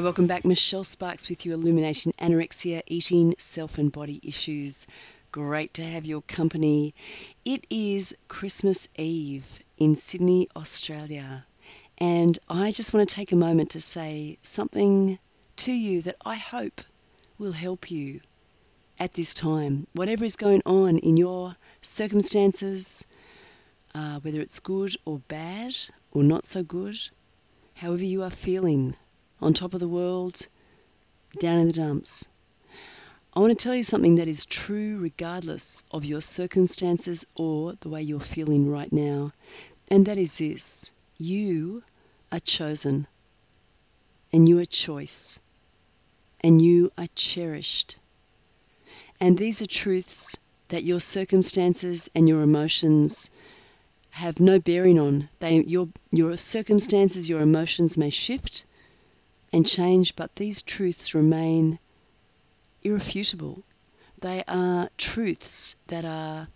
Hi, welcome back. Michelle Sparks with you, Illuminating Anorexia, Eating, Self and Body Issues. Great to have your company. It is Christmas Eve in Sydney, Australia. And I just want to take a moment to say something to you that I hope will help you at this time. Whatever is going on in your circumstances, uh, whether it's good or bad or not so good, however you are feeling, on top of the world, down in the dumps. I want to tell you something that is true regardless of your circumstances or the way you're feeling right now, and that is this you are chosen, and you are choice, and you are cherished. And these are truths that your circumstances and your emotions have no bearing on. They, your, your circumstances, your emotions may shift and change, but these truths remain irrefutable. They are truths that are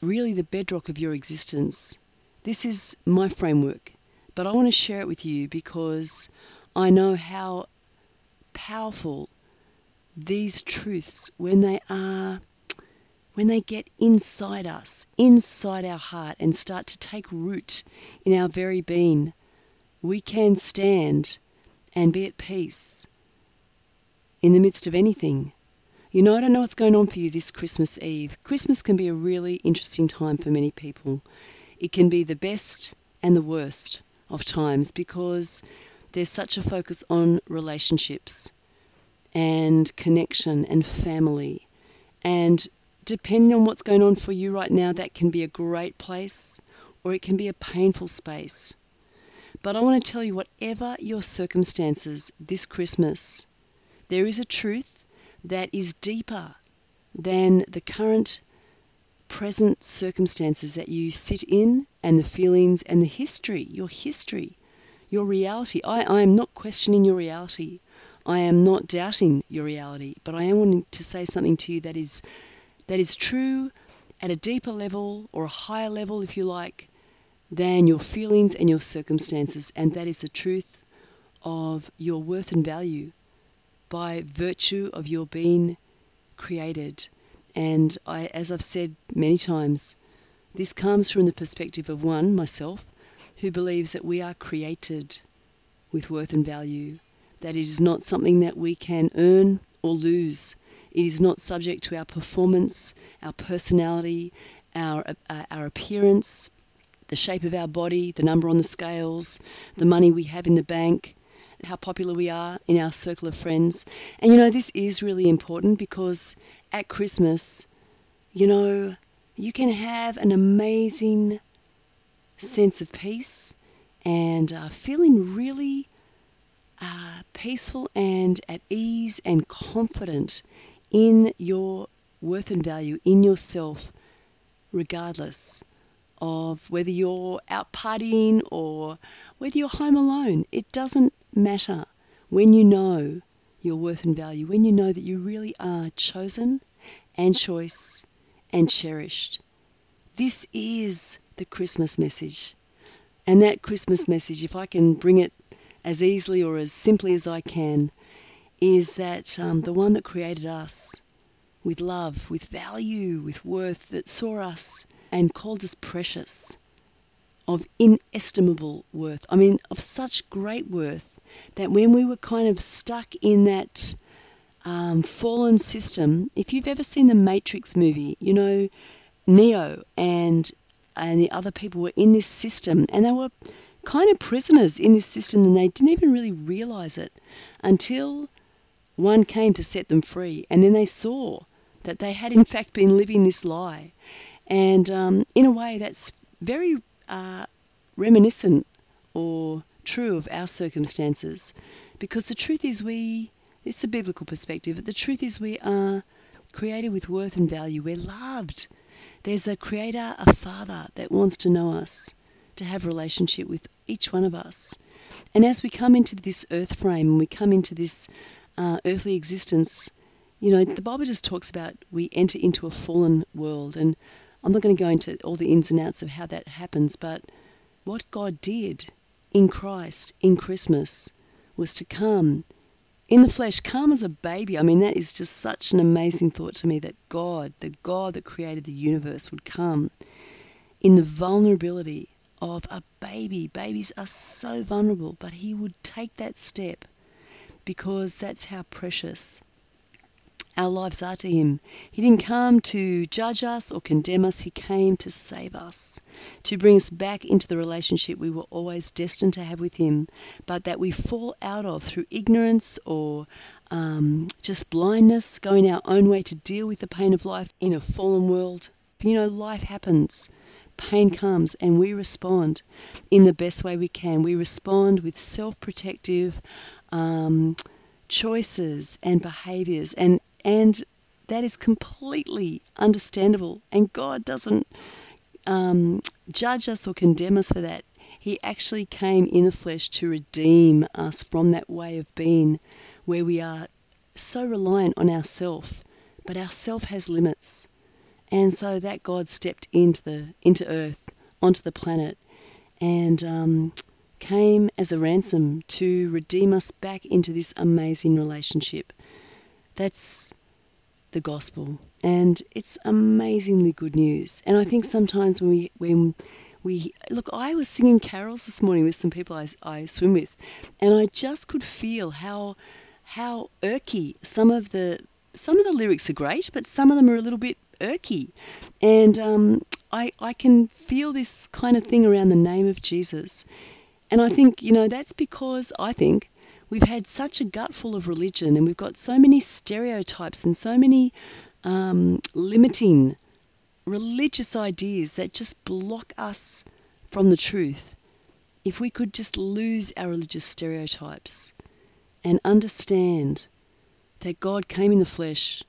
really the bedrock of your existence. This is my framework, but I want to share it with you because I know how powerful these truths when they are when they get inside us, inside our heart and start to take root in our very being, we can stand and be at peace in the midst of anything. You know, I don't know what's going on for you this Christmas Eve. Christmas can be a really interesting time for many people. It can be the best and the worst of times because there's such a focus on relationships and connection and family. And depending on what's going on for you right now, that can be a great place or it can be a painful space. But I want to tell you, whatever your circumstances this Christmas, there is a truth that is deeper than the current present circumstances that you sit in and the feelings and the history, your history, your reality. I, I am not questioning your reality. I am not doubting your reality, but I am wanting to say something to you that is that is true at a deeper level or a higher level, if you like, than your feelings and your circumstances, and that is the truth of your worth and value by virtue of your being created. And I, as I've said many times, this comes from the perspective of one, myself, who believes that we are created with worth and value, that it is not something that we can earn or lose. It is not subject to our performance, our personality, our, uh, our appearance, the shape of our body, the number on the scales, the money we have in the bank, how popular we are in our circle of friends. And you know, this is really important because at Christmas, you know, you can have an amazing sense of peace and uh, feeling really uh, peaceful and at ease and confident in your worth and value, in yourself, regardless of whether you're out partying or whether you're home alone. It doesn't matter when you know your worth and value, when you know that you really are chosen and choice and cherished. This is the Christmas message. And that Christmas message, if I can bring it as easily or as simply as I can, is that um, the one that created us with love, with value, with worth, that saw us and called us precious, of inestimable worth. I mean, of such great worth that when we were kind of stuck in that um, fallen system, if you've ever seen the Matrix movie, you know, Neo and and the other people were in this system and they were kind of prisoners in this system and they didn't even really realize it until one came to set them free and then they saw that they had in fact been living this lie and um, in a way, that's very uh, reminiscent or true of our circumstances. Because the truth is, we, it's a biblical perspective, but the truth is, we are created with worth and value. We're loved. There's a creator, a father that wants to know us, to have relationship with each one of us. And as we come into this earth frame and we come into this uh, earthly existence, you know, the Bible just talks about we enter into a fallen world. And I'm not going to go into all the ins and outs of how that happens, but what God did in Christ, in Christmas, was to come in the flesh, come as a baby. I mean, that is just such an amazing thought to me that God, the God that created the universe, would come in the vulnerability of a baby. Babies are so vulnerable, but He would take that step because that's how precious our lives are to Him. He didn't come to judge us or condemn us, He came to save us, to bring us back into the relationship we were always destined to have with Him, but that we fall out of through ignorance or um, just blindness, going our own way to deal with the pain of life in a fallen world. You know, life happens. Pain comes and we respond in the best way we can. We respond with self protective um, choices and behaviors and and that is completely understandable. And God doesn't um, judge us or condemn us for that. He actually came in the flesh to redeem us from that way of being where we are so reliant on ourself. But ourself has limits. And so that God stepped into the into earth, onto the planet, and um, came as a ransom to redeem us back into this amazing relationship. That's the gospel, and it's amazingly good news. And I think sometimes when we when we look, I was singing carols this morning with some people I, I swim with, and I just could feel how how irky some of the some of the lyrics are great, but some of them are a little bit irky, and um, I I can feel this kind of thing around the name of Jesus, and I think you know that's because I think we've had such a gut full of religion and we've got so many stereotypes and so many um, limiting religious ideas that just block us from the truth. If we could just lose our religious stereotypes and understand that God came in the flesh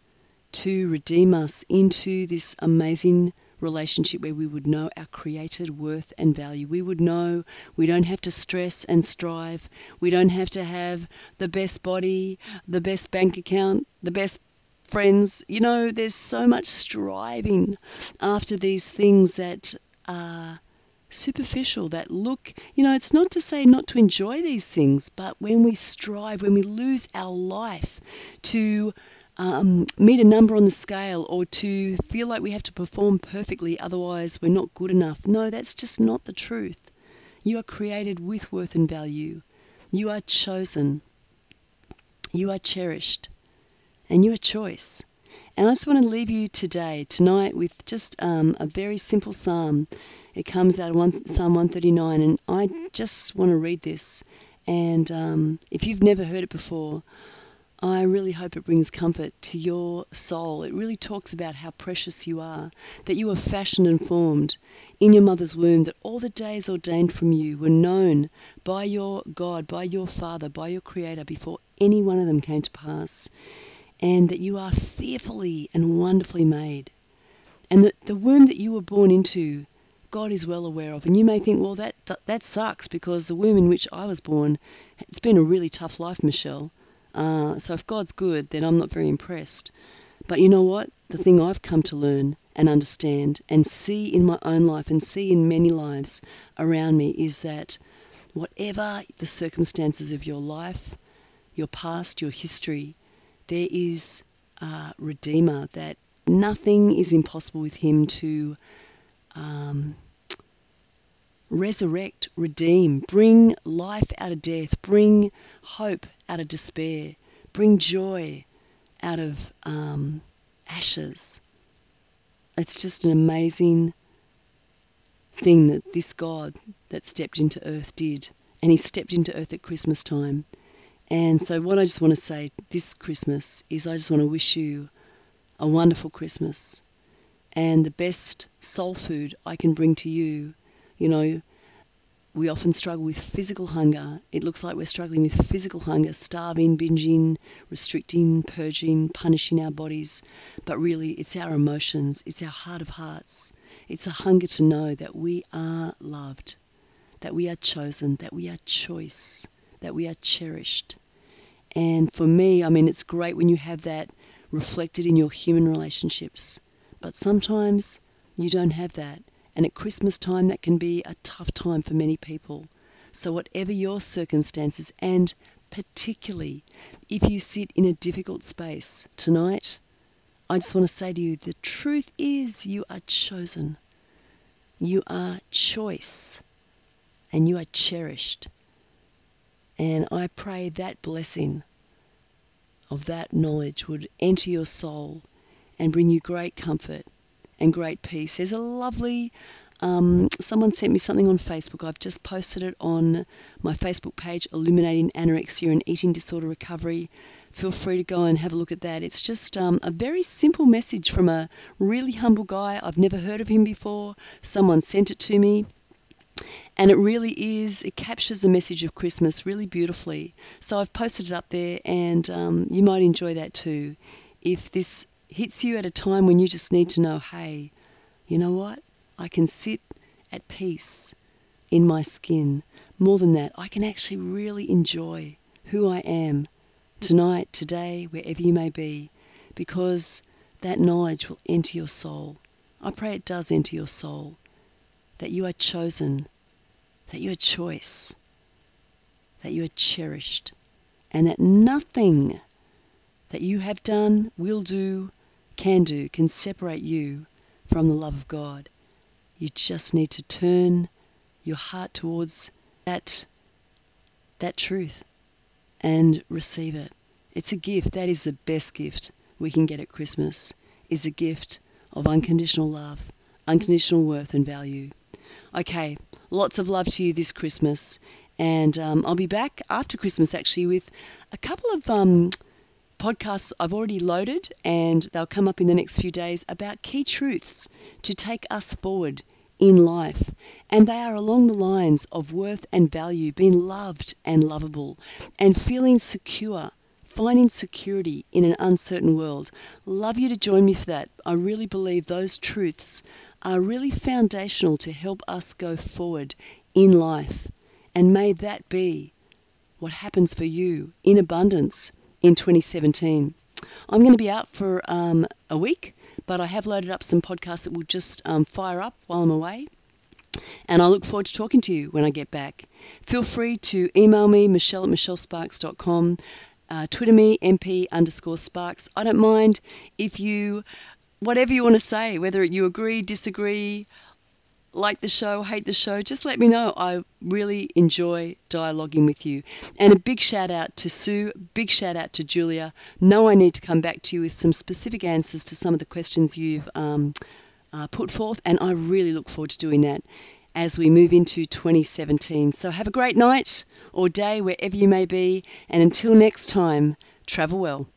to redeem us into this amazing relationship where we would know our created worth and value. We would know we don't have to stress and strive. We don't have to have the best body, the best bank account, the best friends. You know, there's so much striving after these things that are superficial, that look, you know, it's not to say not to enjoy these things, but when we strive, when we lose our life to um, meet a number on the scale or to feel like we have to perform perfectly, otherwise we're not good enough. No, that's just not the truth. You are created with worth and value. You are chosen. You are cherished. And you are choice. And I just want to leave you today, tonight, with just um, a very simple psalm. It comes out of one, Psalm 139, and I just want to read this. And um, if you've never heard it before, I really hope it brings comfort to your soul. It really talks about how precious you are, that you were fashioned and formed in your mother's womb, that all the days ordained from you were known by your God, by your Father, by your Creator before any one of them came to pass, and that you are fearfully and wonderfully made, and that the womb that you were born into, God is well aware of. And you may think, well, that that sucks because the womb in which I was born, it's been a really tough life, Michelle. Uh, so if God's good, then I'm not very impressed. But you know what? The thing I've come to learn and understand and see in my own life and see in many lives around me is that whatever the circumstances of your life, your past, your history, there is a Redeemer, that nothing is impossible with Him to um, resurrect, redeem, bring life out of death, bring hope out of despair, bring joy out of um, ashes. It's just an amazing thing that this God that stepped into earth did. And he stepped into earth at Christmas time. And so, what I just want to say this Christmas is I just want to wish you a wonderful Christmas. And the best soul food I can bring to you you know, we often struggle with physical hunger. It looks like we're struggling with physical hunger, starving, binging, restricting, purging, punishing our bodies. But really, it's our emotions, it's our heart of hearts. It's a hunger to know that we are loved, that we are chosen, that we are choice, that we are cherished. And for me, I mean, it's great when you have that reflected in your human relationships. But sometimes you don't have that. And at Christmas time, that can be a tough time for many people. So, whatever your circumstances, and particularly if you sit in a difficult space tonight, I just want to say to you the truth is you are chosen. You are choice and you are cherished. And I pray that blessing of that knowledge would enter your soul and bring you great comfort and great peace. There's a lovely um, someone sent me something on Facebook. I've just posted it on my Facebook page, Illuminating Anorexia and Eating Disorder Recovery. Feel free to go and have a look at that. It's just um, a very simple message from a really humble guy. I've never heard of him before. Someone sent it to me. And it really is, it captures the message of Christmas really beautifully. So I've posted it up there, and um, you might enjoy that too. If this hits you at a time when you just need to know, hey, you know what? I can sit at peace in my skin. More than that, I can actually really enjoy who I am tonight, today, wherever you may be, because that knowledge will enter your soul. I pray it does enter your soul, that you are chosen, that you are choice, that you are cherished, and that nothing that you have done, will do, can do, can separate you from the love of God. You just need to turn your heart towards that that truth and receive it. It's a gift. That is the best gift we can get at Christmas. Is a gift of unconditional love, unconditional worth and value. Okay, lots of love to you this Christmas, and um, I'll be back after Christmas actually with a couple of um, podcasts I've already loaded, and they'll come up in the next few days about key truths to take us forward in life, and they are along the lines of worth and value, being loved and lovable, and feeling secure, finding security in an uncertain world. Love you to join me for that. I really believe those truths are really foundational to help us go forward in life. And may that be what happens for you in abundance in 2017. I'm going to be out for um, a week but I have loaded up some podcasts that will just um, fire up while I'm away. And I look forward to talking to you when I get back. Feel free to email me, michelle at michellesparks.com, uh, Twitter me, MP underscore sparks. I don't mind if you, whatever you want to say, whether you agree, disagree, like the show, hate the show, just let me know. I really enjoy dialoguing with you. And a big shout out to Sue, big shout out to Julia. Know I need to come back to you with some specific answers to some of the questions you've um, uh, put forth, and I really look forward to doing that as we move into 2017. So have a great night or day wherever you may be, and until next time, travel well.